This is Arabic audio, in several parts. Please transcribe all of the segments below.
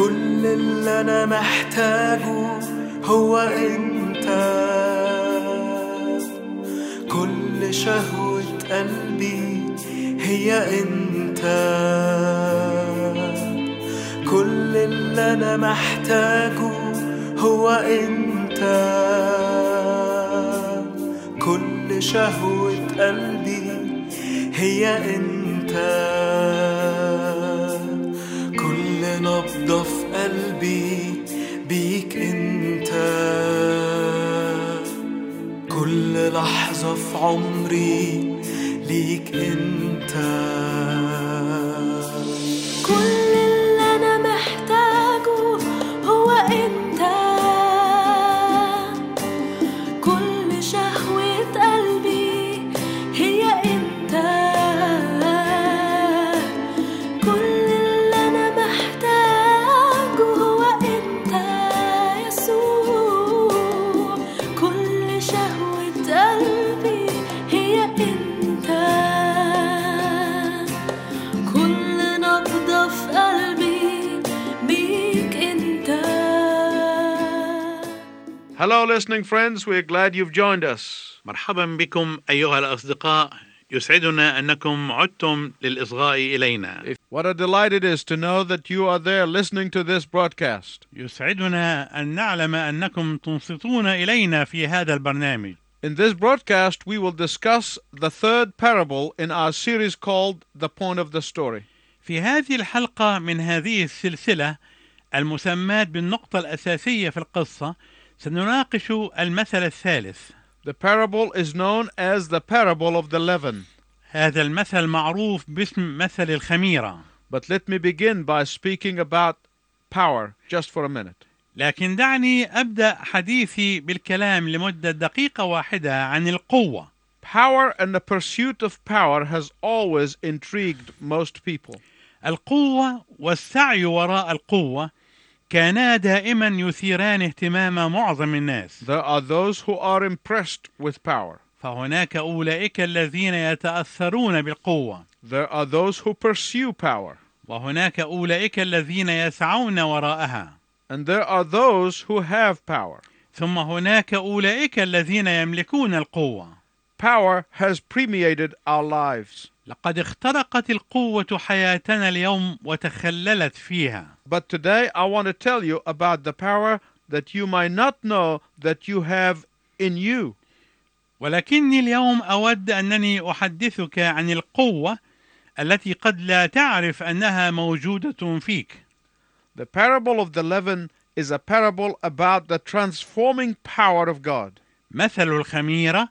كل اللي أنا محتاجه هو أنت. كل شهوة قلبي هي أنت. كل اللي أنا محتاجه هو أنت. كل شهوة قلبي هي أنت. عمري ليك انت. Hello, listening friends. We're glad you've joined us. مرحبا بكم أيها الأصدقاء يسعدنا أنكم عدتم للإصغاء إلينا What a delight it is to know that you are there listening to this broadcast. يسعدنا أن نعلم أنكم تنصتون إلينا في هذا البرنامج In this broadcast, we will discuss the third parable in our series called The Point of the Story. في هذه الحلقة من هذه السلسلة المسماة بالنقطة الأساسية في القصة سنناقش المثل الثالث The parable is known as the parable of the leaven. هذا المثل معروف باسم مثل الخميرة But let me begin by speaking about power just for a minute. لكن دعني أبدأ حديثي بالكلام لمدة دقيقة واحدة عن القوة Power and the pursuit of power has always intrigued most people. القوة والسعي وراء القوة كانا دائما يثيران اهتمام معظم الناس There are those who are impressed with power. فهناك أولئك الذين يتأثرون بالقوة There are those who pursue power. وهناك أولئك الذين يسعون وراءها And there are those who have power. ثم هناك أولئك الذين يملكون القوة Power has permeated our lives. لقد اخترقت القوة حياتنا اليوم وتخللت فيها But today I want to tell you about the power that you might not know that you have in you. ولكني اليوم أود أنني أحدثك عن القوة التي قد لا تعرف أنها موجودة فيك The parable of the leaven is a parable about the transforming power of God. مثل الخميرة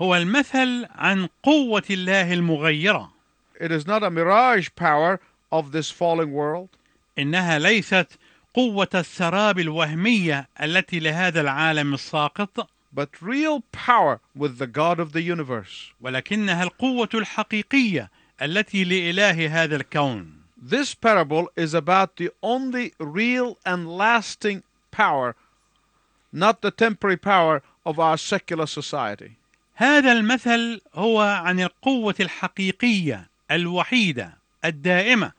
هو المثل عن قوة الله المغيرة It is not a mirage power of this falling world. إنها ليست قوة السراب الوهمية التي لهذا العالم الساقط but real power with the God of the universe. ولكنها القوة الحقيقية التي لإله هذا الكون This parable is about the only real and lasting power, not the temporary power of our secular society. هذا المثل هو عن القوة الحقيقية الوحيدة الدائمة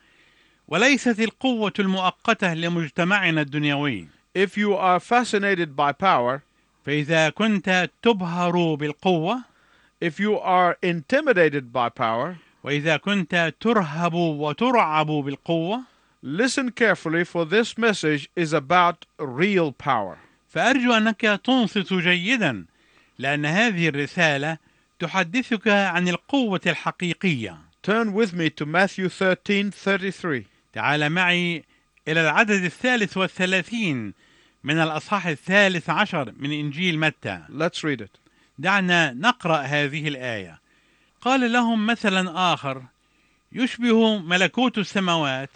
وليست القوة المؤقتة لمجتمعنا الدنيوي If you are fascinated by power, فإذا كنت تبهر بالقوة if you are intimidated by power, وإذا كنت ترهب وترعب بالقوة listen carefully for this message is about real power. فأرجو أنك تنصت جيدا لأن هذه الرسالة تحدثك عن القوة الحقيقية Turn with me to Matthew 13:33. تعال معي إلى العدد الثالث والثلاثين من الأصحاح الثالث عشر من إنجيل متى Let's read it. دعنا نقرأ هذه الآية قال لهم مثلا آخر يشبه ملكوت السماوات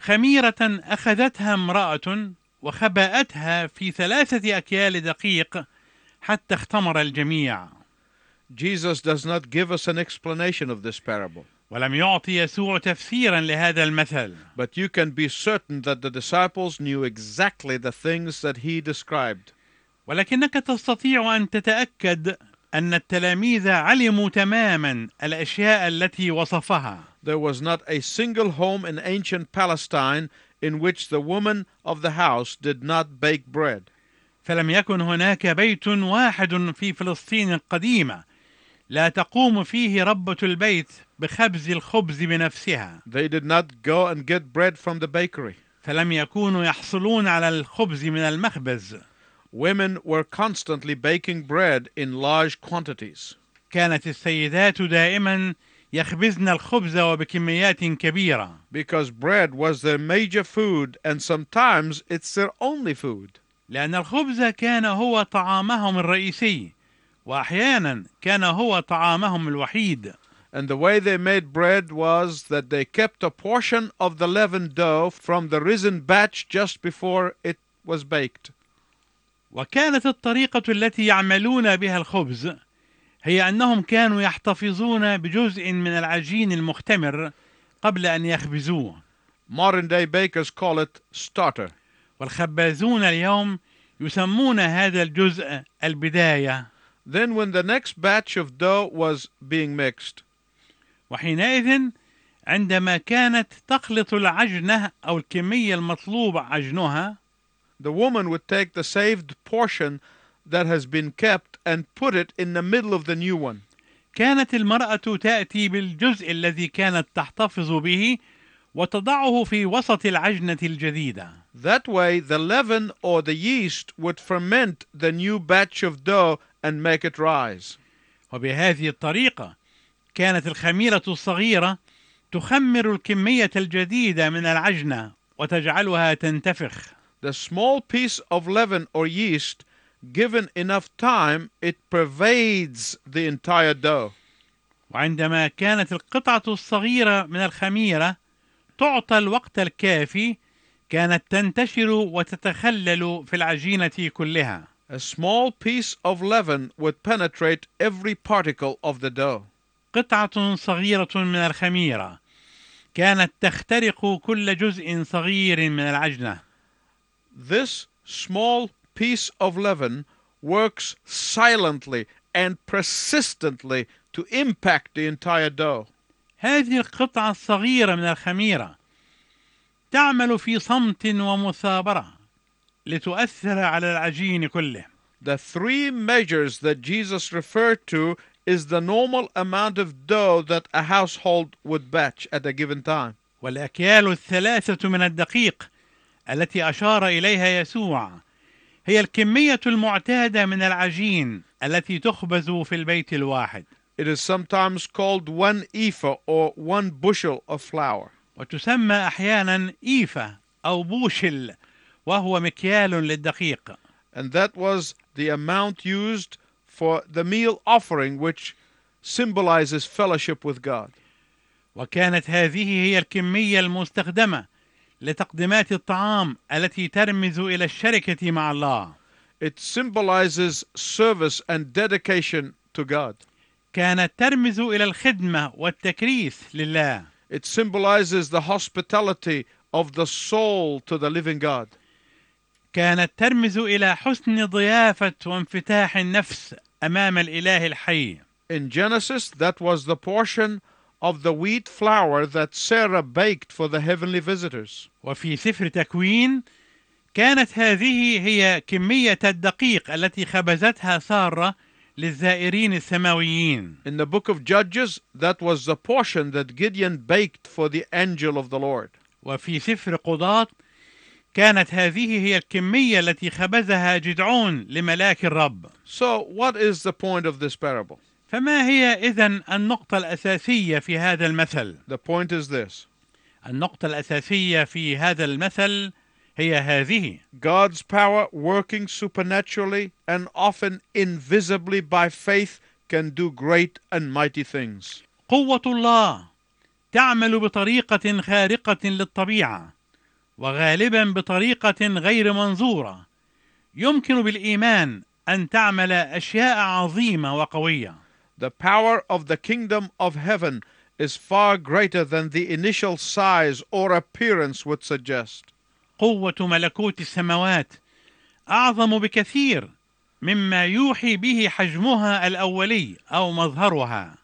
خميرة أخذتها امرأة وخبأتها في ثلاثة أكيال دقيق حتى اختمر الجميع Jesus does not give us an explanation of this parable, ولم يعطي يسوع تفسيرا لهذا المثل but you can be certain that the disciples knew exactly the things that he described. ولكنك تستطيع أن تتأكد أن التلاميذ علموا تماما الأشياء التي وصفها There was not a single home in ancient Palestine in which the woman of the house did not bake bread. فلم يكن هناك بيت واحد في فلسطين القديمة لا تقوم فيه ربة البيت بخبز الخبز بنفسها They did not go and get bread from the bakery. فلم يكونوا يحصلون على الخبز من المخبز Women were constantly baking bread in large quantities. كانت السيدات دائما يخبزن الخبز وبكميات كبيرة because bread was their major food and sometimes it's their only food. لأن الخبز كان هو طعامهم الرئيسي وأحيانا كان هو طعامهم الوحيد And the way they made bread was that they kept a portion of the leavened dough from the risen batch just before it was baked. وكانت الطريقة التي يعملون بها الخبز هي أنهم كانوا يحتفظون بجزء من العجين المختمر قبل أن يخبزوه Modern day bakers call it starter. والخبازون اليوم يسمون هذا الجزء البداية. Then, when the next batch of dough was being mixed, وحينئذ عندما كانت تخلط العجنة أو الكمية المطلوب عجنها the woman would take the saved portion that has been kept and put it in the middle of the new one. كانت المرأة تأتي بالجزء الذي كانت تحتفظ به وتضعه في وسط العجنة الجديدة. That way, the leaven or the yeast would ferment the new batch of dough and make it rise. وبهذه الطريقة كانت الخميرة الصغيرة تخمر الكمية الجديدة من العجنة وتجعلها تنتفخ The small piece of leaven or yeast, given enough time, it pervades the entire dough. وعندما كانت القطعة الصغيرة من الخميرة تعطى الوقت الكافي كانت تنتشر وتتخلل في العجينة كلها A small piece of leaven would penetrate every particle of the dough. قطعة صغيرة من الخميرة كانت تخترق كل جزء صغير من العجنة This small piece of leaven works silently and persistently to impact the entire dough. هذه القطعة الصغيرة من الخميرة تعمل في صمت ومثابرة لتؤثر على العجين كله The three measures that Jesus referred to is the normal amount of dough that a household would batch at a given time. والأكيال الثلاثة من الدقيق التي أشار إليها يسوع هي الكمية المعتادة من العجين التي تخبز في البيت الواحد It is sometimes called one ephah or one bushel of flour. وتسمى أحيانا إيفا أو بوشل وهو مكيال للدقيق And that was the amount used for the meal offering, which symbolizes fellowship with God. وكانت هذه هي الكمية المستخدمة لتقديمات الطعام التي ترمز إلى الشركة مع الله It symbolizes service and dedication to God. كانت ترمز إلى الخدمة والتكريس لله It symbolizes the hospitality of the soul to the living God. كانت ترمز إلى حسن ضيافة وانفتاح النفس أمام الإله الحي In Genesis, that was the portion of the wheat flour that Sarah baked for the heavenly visitors. وفي سفر تكوين كانت هذه هي كمية الدقيق التي خبزتها سارة للزائرين السماويين In the book of Judges, that was the portion that Gideon baked for the angel of the Lord. وفي سفر قضاة كانت هذه هي الكمية التي خبزها جدعون لملاك الرب So, what is the point of this parable? فما هي إذن النقطة الأساسية في هذا المثل؟ The point is this النقطة الأساسية في هذا المثل هي هذه God's power working supernaturally and often invisibly by faith can do great and mighty things. قوة الله تعمل بطريقة خارقة للطبيعة وغالبا بطريقة غير منظورة يمكن بالإيمان أن تعمل أشياء عظيمة وقوية The power of the kingdom of heaven is far greater than the initial size or appearance would suggest. قوة ملكوت السماوات أعظم بكثير مما يوحي به حجمها الأولي أو مظهرها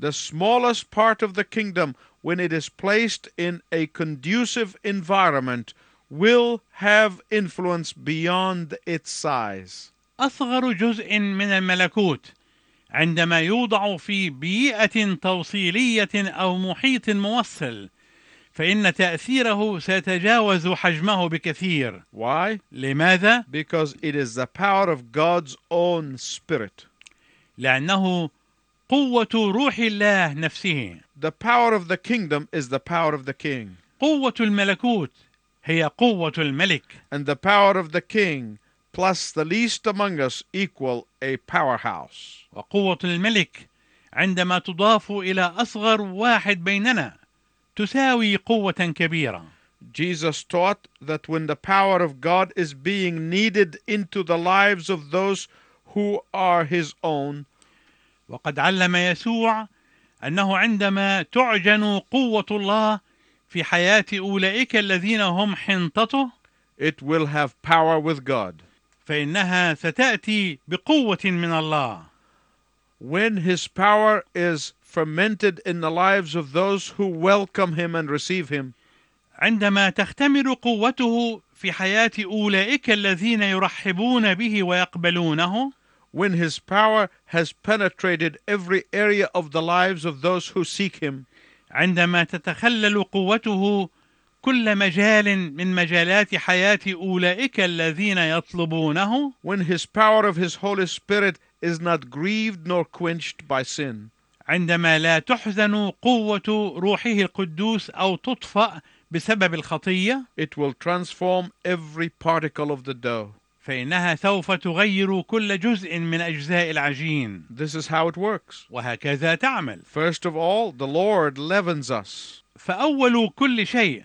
The smallest part of the kingdom, when it is placed in a conducive environment, will have influence beyond its size. أصغر جزء من الملكوت عندما يوضع في بيئة توصيلية أو محيط موصل فإن تأثيره سيتجاوز حجمه بكثير Why? لماذا؟ Because it is the power of God's own spirit. لأنه قوة روح الله نفسه The power of the kingdom is the power of the king. قوة الملكوت هي قوة الملك And the power of the king plus the least among us equal a powerhouse. وقوة الملك عندما تضاف إلى أصغر واحد بيننا تساوي قوة كبيرة Jesus taught that when the power of God is being needed into the lives of those who are his own, وقد علم يسوع أنه عندما تعجن قوة الله في حياة أولئك الذين هم حنطته it will have power with God. فإنها ستأتي بقوة من الله When his power is fermented in the lives of those who welcome him and receive him, عندما تختمر قوته في حياة أولئك الذين يرحبون به ويقبلونه when his power has penetrated every area of the lives of those who seek him, عندما تتخلل قوته كل مجال من مجالات حياة أولئك الذين يطلبونه when his power of his Holy Spirit is not grieved nor quenched by sin, عندما لا تحزن قوة روحه القدوس أو تطفأ بسبب الخطية it will transform every particle of the dough. فإنها سوف تغير كل جزء من أجزاء العجين This is how it works. وهكذا تعمل First of all, the Lord leavens us. فأول كل شيء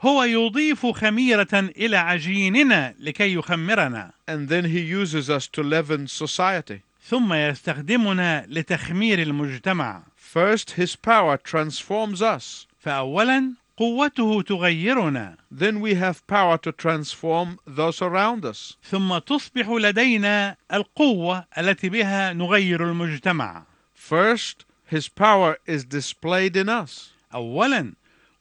هو يضيف خميرة إلى عجيننا لكي يخمرنا And then he uses us to leaven society. ثم يستخدمنا لتخمير المجتمع First, his power transforms us. فأولا قوته تغيرنا Then we have power to transform those around us. ثم تصبح لدينا القوة التي بها نغير المجتمع First, his power is displayed in us. أولا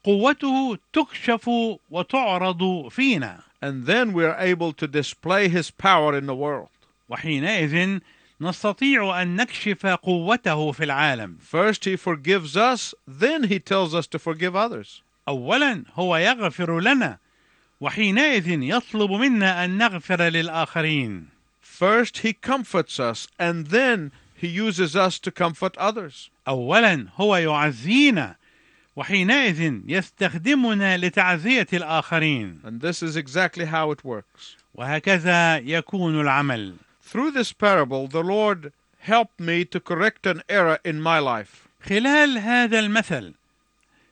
قوته تكشف وتعرض فينا And then we are able to display his power in the world. وحينئذ نستطيع أن نكشف قوته في العالم First, he forgives us, then he tells us to forgive others. أولا هو يغفر لنا وحينئذ يطلب منا أن نغفر للآخرين First, he comforts us, and then he uses us to comfort others. أولا هو يعزينا وحينئذ يستخدمنا لتعزية الآخرين And this is exactly how it works. وهكذا يكون العمل Through this parable, the Lord helped me to correct an error in my life. خلال هذا المثل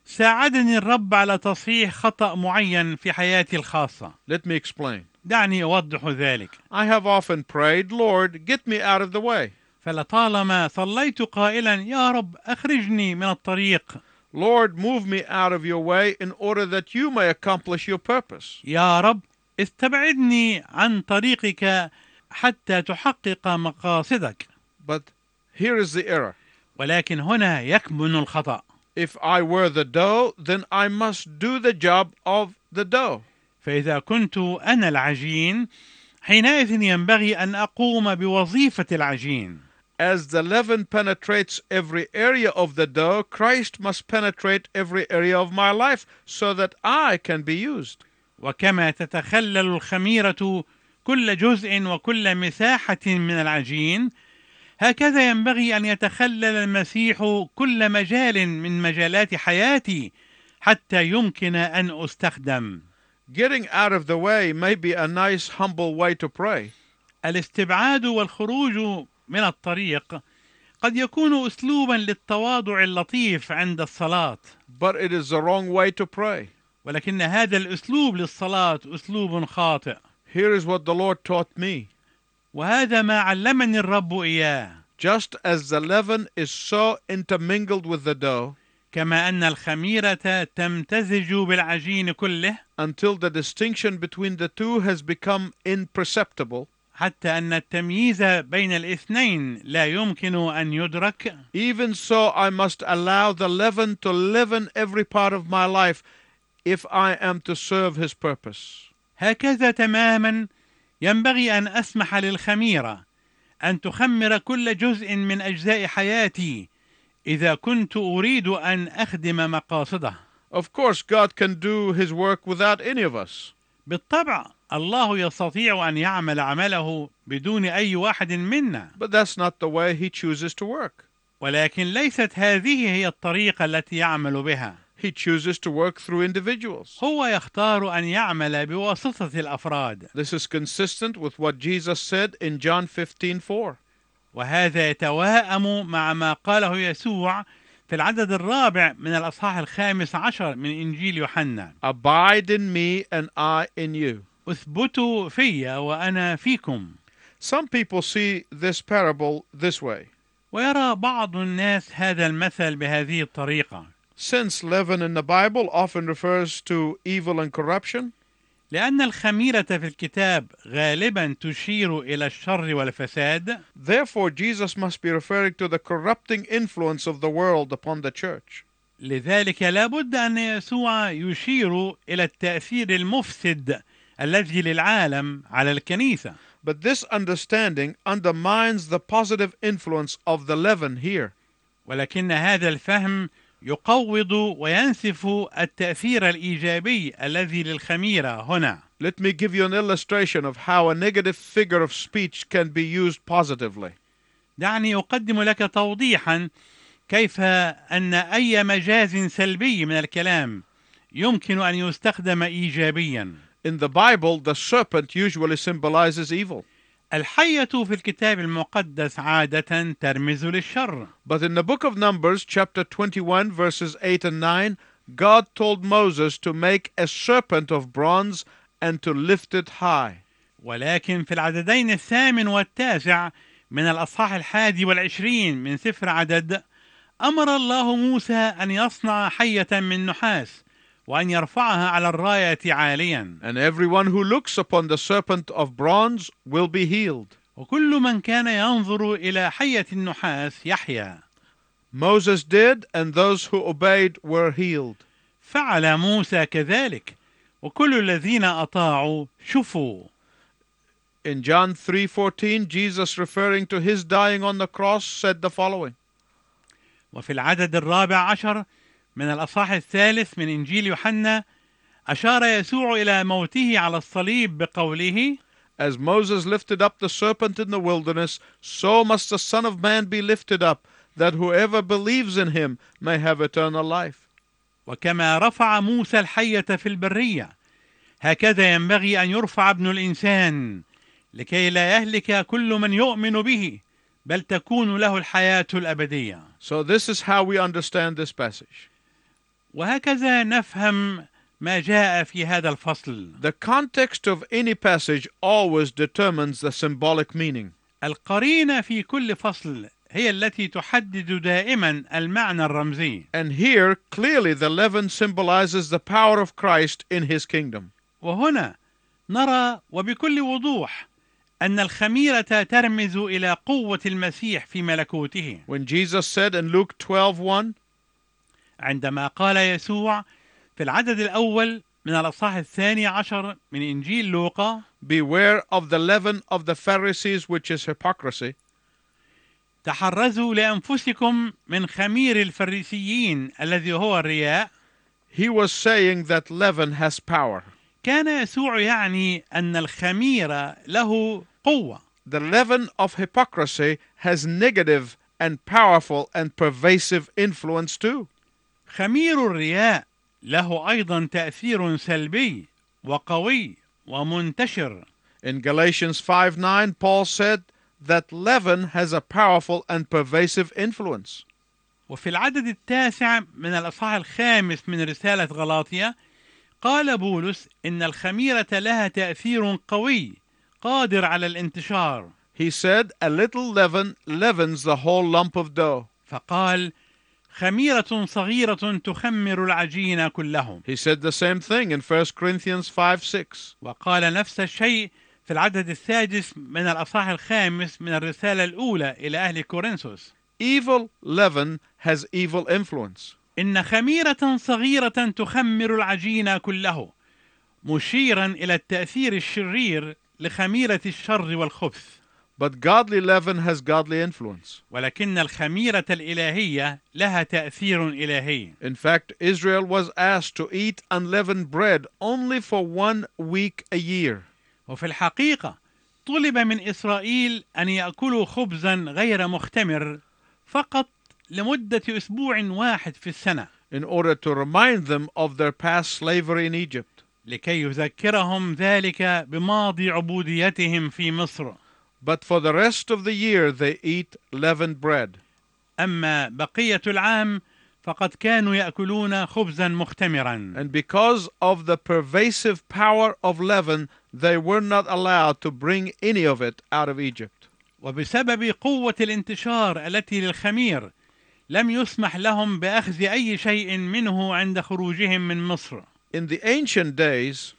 ساعدني الرب على تصحيح خطأ معين في حياتي الخاصة Let me explain. دعني أوضح ذلك I have often prayed, Lord, get me out of the way. فلطالما صليت قائلا يا رب أخرجني من الطريق Lord, move me out of your way in order that you may accomplish your purpose. يا رب استبعدني عن طريقك حتى تحقق مقاصدك But here is the error. ولكن هنا يكمن الخطأ If I were the dough, then I must do the job of the dough. فإذا كنت أنا العجين حينئذ ينبغي أن أقوم بوظيفة العجين As the leaven penetrates every area of the dough, Christ must penetrate every area of my life so that I can be used. وكما تتخلل الخميرة كل جزء وكل مساحة من العجين. هكذا ينبغي أن يتخلل المسيح كل مجال من مجالات حياتي حتى يمكن أن أستخدم. Getting out of the way may be a nice, humble way to pray, الاستبعاد والخروج من الطريق قد يكون أسلوبا للتواضع اللطيف عند الصلاة. But it is the wrong way to pray. ولكن هذا الأسلوب للصلاة أسلوب خاطئ. Here is what the Lord taught me. وهذا ما علمني الرب إياه Just as the leaven is so intermingled with the dough كما أن الخميرة تمتزج بالعجين كله until the distinction between the two has become imperceptible, حتى أن التمييز بين الاثنين لا يمكن أن يدرك Even so, I must allow the leaven to live in every part of my life if I am to serve his purpose. هكذا تماما ينبغي أن أسمح للخميرة أن تخمر كل جزء من أجزاء حياتي إذا كنت أريد أن أخدم مقاصده Of course, God can do his work without any of us. بالطبع الله يستطيع أن يعمل عمله بدون أي واحد منا But that's not the way he chooses to work. ولكن ليست هذه هي الطريقة التي يعمل بها He chooses to work through individuals. هو يختار أن يعمل بواسطة الأفراد This is consistent with what Jesus said in John 15:4. وهذا يتواءم مع ما قاله يسوع في العدد الرابع من الأصحاح الخامس عشر من إنجيل يوحنا Abide in me and I in you. اثبتوا في وأنا فيكم Some people see this parable this way. ويرى بعض الناس هذا المثل بهذه الطريقة Since leaven in the Bible often refers to evil and corruption, لأن الخميرة في الكتاب غالبا تشير إلى الشر والفساد therefore Jesus must be referring to the corrupting influence of the world upon the church. لذلك لابد أن يسوع يشير إلى التأثير المفسد الذي للعالم على الكنيسة But this understanding undermines the positive influence of the leaven here. ولكن هذا الفهم يقوض وينسف التأثير الإيجابي الذي للخميرة هنا Let me give you an illustration of how a negative figure of speech can be used positively. دعني أقدم لك توضيحا كيف أن أي مجاز سلبي من الكلام يمكن أن يستخدم إيجابيا In the Bible, the serpent usually symbolizes evil. الحية في الكتاب المقدس عادة ترمز للشر But in the book of Numbers, chapter 21, verses 8 and 9, God told Moses to make a serpent of bronze and to lift it high. ولكن في العددين الثامن والتاسع من الأصحاح الحادي والعشرين من سفر عدد أمر الله موسى أن يصنع حية من نحاس وأن يرفعها على الراية عاليا And everyone who looks upon the serpent of bronze will be healed. وكل من كان ينظر إلى حية النحاس يحيا Moses did, and those who obeyed were healed. فعل موسى كذلك وكل الذين أطاعوا شفوا In John 3:14, Jesus referring to his dying on the cross said the following: وفي العدد الرابع عشر من الأصحاح الثالث من إنجيل يوحنا أشار يسوع إلى موته على الصليب بقوله As Moses lifted up the serpent in the wilderness, so must the Son of Man be lifted up, that whoever believes in him may have eternal life. وكما رفع موسى الحية في البرية هكذا ينبغي أن يرفع ابن الإنسان لكي لا يهلك كل من يؤمن به بل تكون له الحياة الأبدية So this is how we understand this passage. وهكذا نفهم ما جاء في هذا الفصل The context of any passage always determines the symbolic meaning. القرينة في كل فصل هي التي تحدد دائما المعنى الرمزي And here, clearly, the leaven symbolizes the power of Christ in his kingdom. وهنا نرى وبكل وضوح أن الخميرة ترمز إلى قوة المسيح في ملكوته When Jesus said in Luke 12:1, عندما قال يسوع في العدد الأول من الأصحاح الثاني عشر من إنجيل لوقا Beware of the leaven of the Pharisees, which is hypocrisy, تحرزوا لأنفسكم من خمير الفريسيين الذي هو الرياء he was saying that leaven has power. كان يسوع يعني أن الخمير له قوة The leaven of hypocrisy has negative and powerful and pervasive influence too. خمير الرياء له أيضا تأثير سلبي وقوي ومنتشر In Galatians 5:9, Paul said that leaven has a powerful and pervasive influence. وفي العدد التاسع من الأصحاح الخامس من رسالة غلاطية قال بولس إن الخميرة لها تأثير قوي قادر على الانتشار He said, A little leaven leavens the whole lump of dough. فقال خميرة صغيرة تخمر العجين كله He said the same thing in 1 Corinthians 5 6. وقال نفس الشيء في العدد السادس من الأصحاح الخامس من الرسالة الأولى إلى أهل كورنثوس Evil leaven has evil influence. إن خميرة صغيرة تخمر العجين كله مشيرا إلى التأثير الشرير لخميرة الشر والخبث But godly leaven has godly influence. ولكن الخميرة الإلهية لها تأثير إلهي In fact, Israel was asked to eat unleavened bread only for one week a year. وفي الحقيقة طلب من إسرائيل أن يأكلوا خبزا غير مختمر فقط لمدة أسبوع واحد في السنة in order to remind them of their past slavery in Egypt. لكي يذكرهم ذلك بماضي عبوديتهم في مصر But for the rest of the year, they eat leavened bread. أما بقية العام فقد كانوا يأكلون خبزا مختمرا And because of the pervasive power of leaven, they were not allowed to bring any of it out of Egypt. وبسبب قوة الانتشار التي للخمير لم يسمح لهم بأخذ أي شيء منه عند خروجهم من مصر In the ancient days,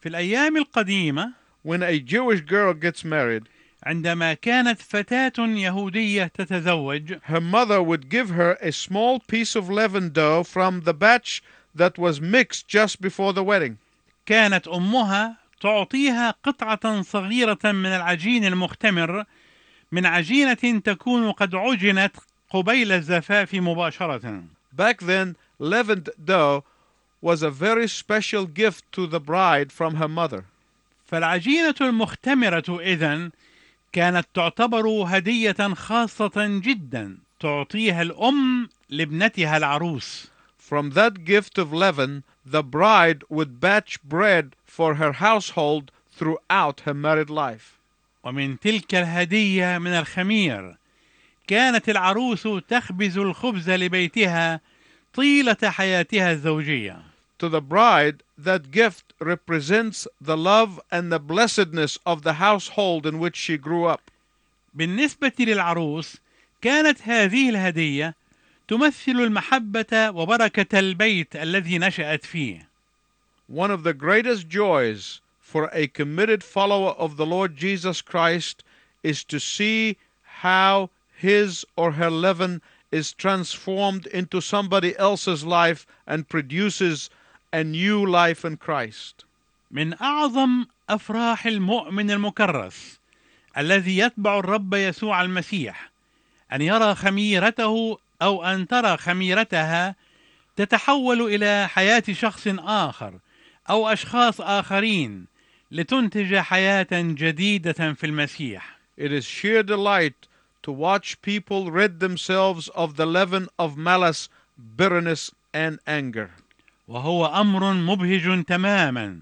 في الأيام القديمة when a Jewish girl gets married, عندما كانت فتاة يهودية تتزوج her mother would give her a small piece of leavened dough from the batch that was mixed just before the wedding. كانت أمها تعطيها قطعة صغيرة من العجين المختمر من عجينة تكون قد عجنت قبيل الزفاف مباشرة Back then, leavened dough was a very special gift to the bride from her mother. فالعجينة المختمرة إذن كانت تعتبر هدية خاصة جدا تعطيها الأم لابنتها العروس From that gift of leaven, the bride would batch bread for her household throughout her married life. ومن تلك الهدية من الخمير كانت العروس تخبز الخبز لبيتها طيلة حياتها الزوجية To the bride, that gift represents the love and the blessedness of the household in which she grew up. بالنسبة للعروس كانت هذه الهدية تمثل المحبة وبركة البيت الذي نشأت فيه One of the greatest joys for a committed follower of the Lord Jesus Christ is to see how his or her leaven is transformed into somebody else's life and produces a new life in Christ. من أعظم أفراح المؤمن المكرس الذي يتبع الرب يسوع المسيح أن يرى خميرته أو أن ترى خميرتها تتحول إلى حياة شخص آخر أو أشخاص آخرين لتنتج حياة جديدة في المسيح It is sheer delight to watch people rid themselves of the leaven of malice, bitterness, and anger. وهو أمر مبهج تماما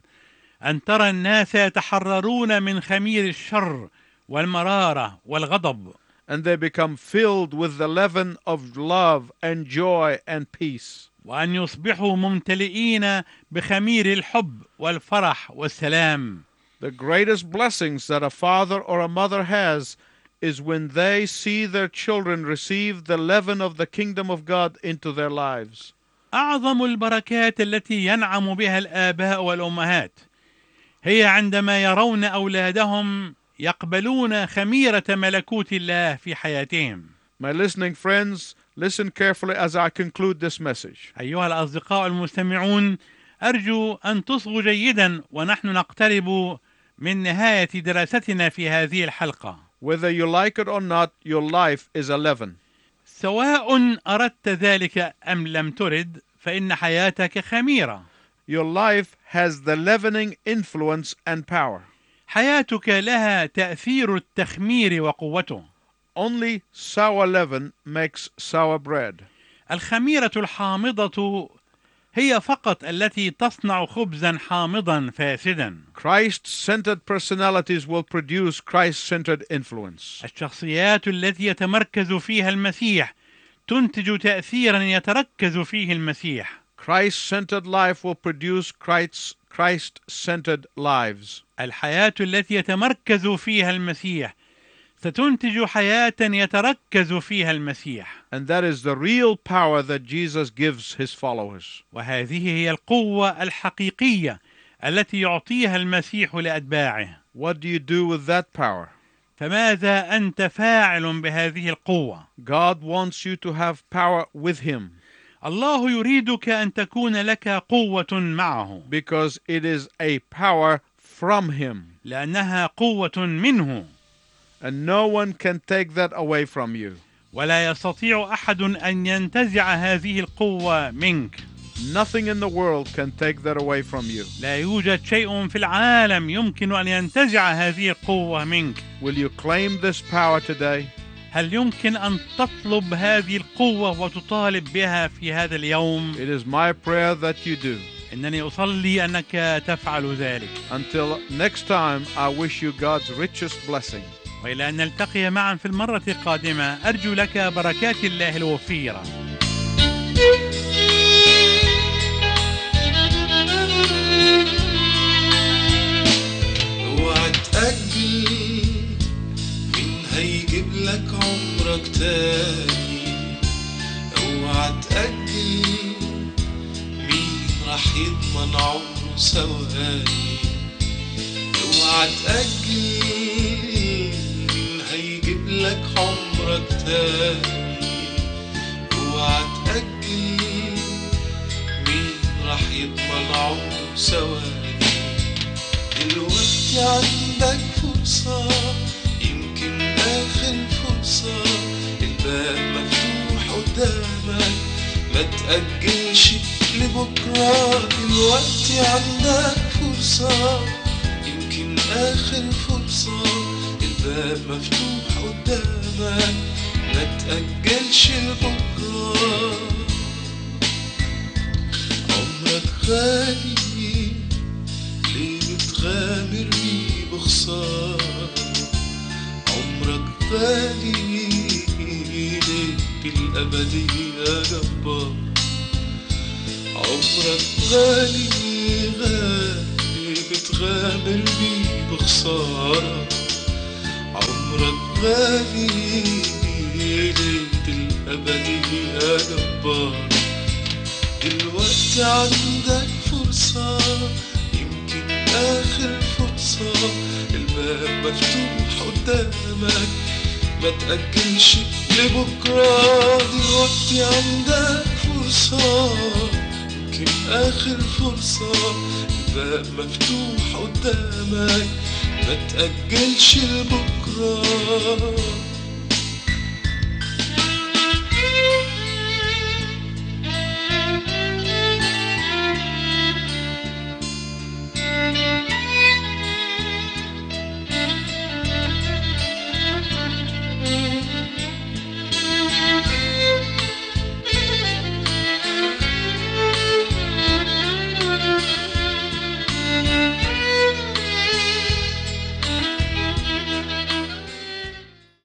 أن ترى الناس يتحررون من خمير الشر والمرارة والغضب And they become filled with the leaven of love and joy and peace. وأن يصبحوا ممتلئين بخمير الحب والفرح والسلام The greatest blessings that a father or a mother has is when they see their children receive the leaven of the kingdom of God into their lives. أعظم البركات التي ينعم بها الآباء والأمهات هي عندما يرون أولادهم يقبلون خميرة ملكوت الله في حياتهم My listening friends, listen carefully as I conclude this message. أيها الأصدقاء المستمعون أرجو أن تصغوا جيدا ونحن نقترب من نهاية دراستنا في هذه الحلقة Whether you like it or not, your life is a leaven. سواء أردت ذلك أم لم ترد فإن حياتك خميرة Your life has the leavening influence and power. حياتك لها تأثير التخمير وقوته Only sour leaven makes sour bread. الخميرة الحامضة هي فقط التي تصنع خبزا حامضا فاسدا Christ centered personalities will produce Christ centered influence. الشخصيات التي يتمركز فيها المسيح تنتج تأثيرا يتركز فيه المسيح Christ centered life will produce Christ Christ centered lives. الحياة التي يتمركز فيها المسيح ستنتج حياة يتركز فيها المسيح And that is the real power that Jesus gives his followers. وهذه هي القوة الحقيقية التي يعطيها المسيح لأتباعه What do you do with that power? فماذا أنت فاعل بهذه القوة؟ God wants you to have power with Him الله يريدك أن تكون لك قوة معه because it is a power from Him. لأنها قوة منه And no one can take that away from you. ولا يستطيع أحد أن ينتزع هذه القوة منك Nothing in the world can take that away from you. لا يوجد شيء في العالم يمكن أن ينتزع هذه القوة منك Will you claim this power today? هل يمكن أن تطلب هذه القوة وتطالب بها في هذا اليوم؟ It is my prayer that you do. إنني أصلي أنك تفعل ذلك Until next time, I wish you God's richest blessing. وإلى أن نلتقي معا في المرة القادمة أرجو لك بركات الله الوفيرة. اوعى تأجل مين هيجيب لك عمرك تاني. اوعى تأجل مين راح يضمن عمره ثواني اوعى تأجل لك عمرك تاني. اوعى تأجل مين راح يضمن عمره ثواني. دلوقتي عندك فرصة يمكن آخر فرصة. الباب مفتوح قدامك ما تأجلش لبكرة. دلوقتي عندك فرصة يمكن آخر فرصة. الباب مفتوح قدامك ما تأجلش لبكرة عمرك غالي ليه بتغامر بيه بخسارة عمرك غالي بالأبدية جبار عمرك غالي غالي بتغامر بيه بخسارة عمرك غالي ليه بالأبدية جبار دلوقتي عندك فرصة يمكن آخر فرصة الباب مفتوح قدامك ما تأجلش لبكرة دلوقتي عندك فرصة يمكن آخر فرصة الباب مفتوح قدامك ما تأجلش لبكرة.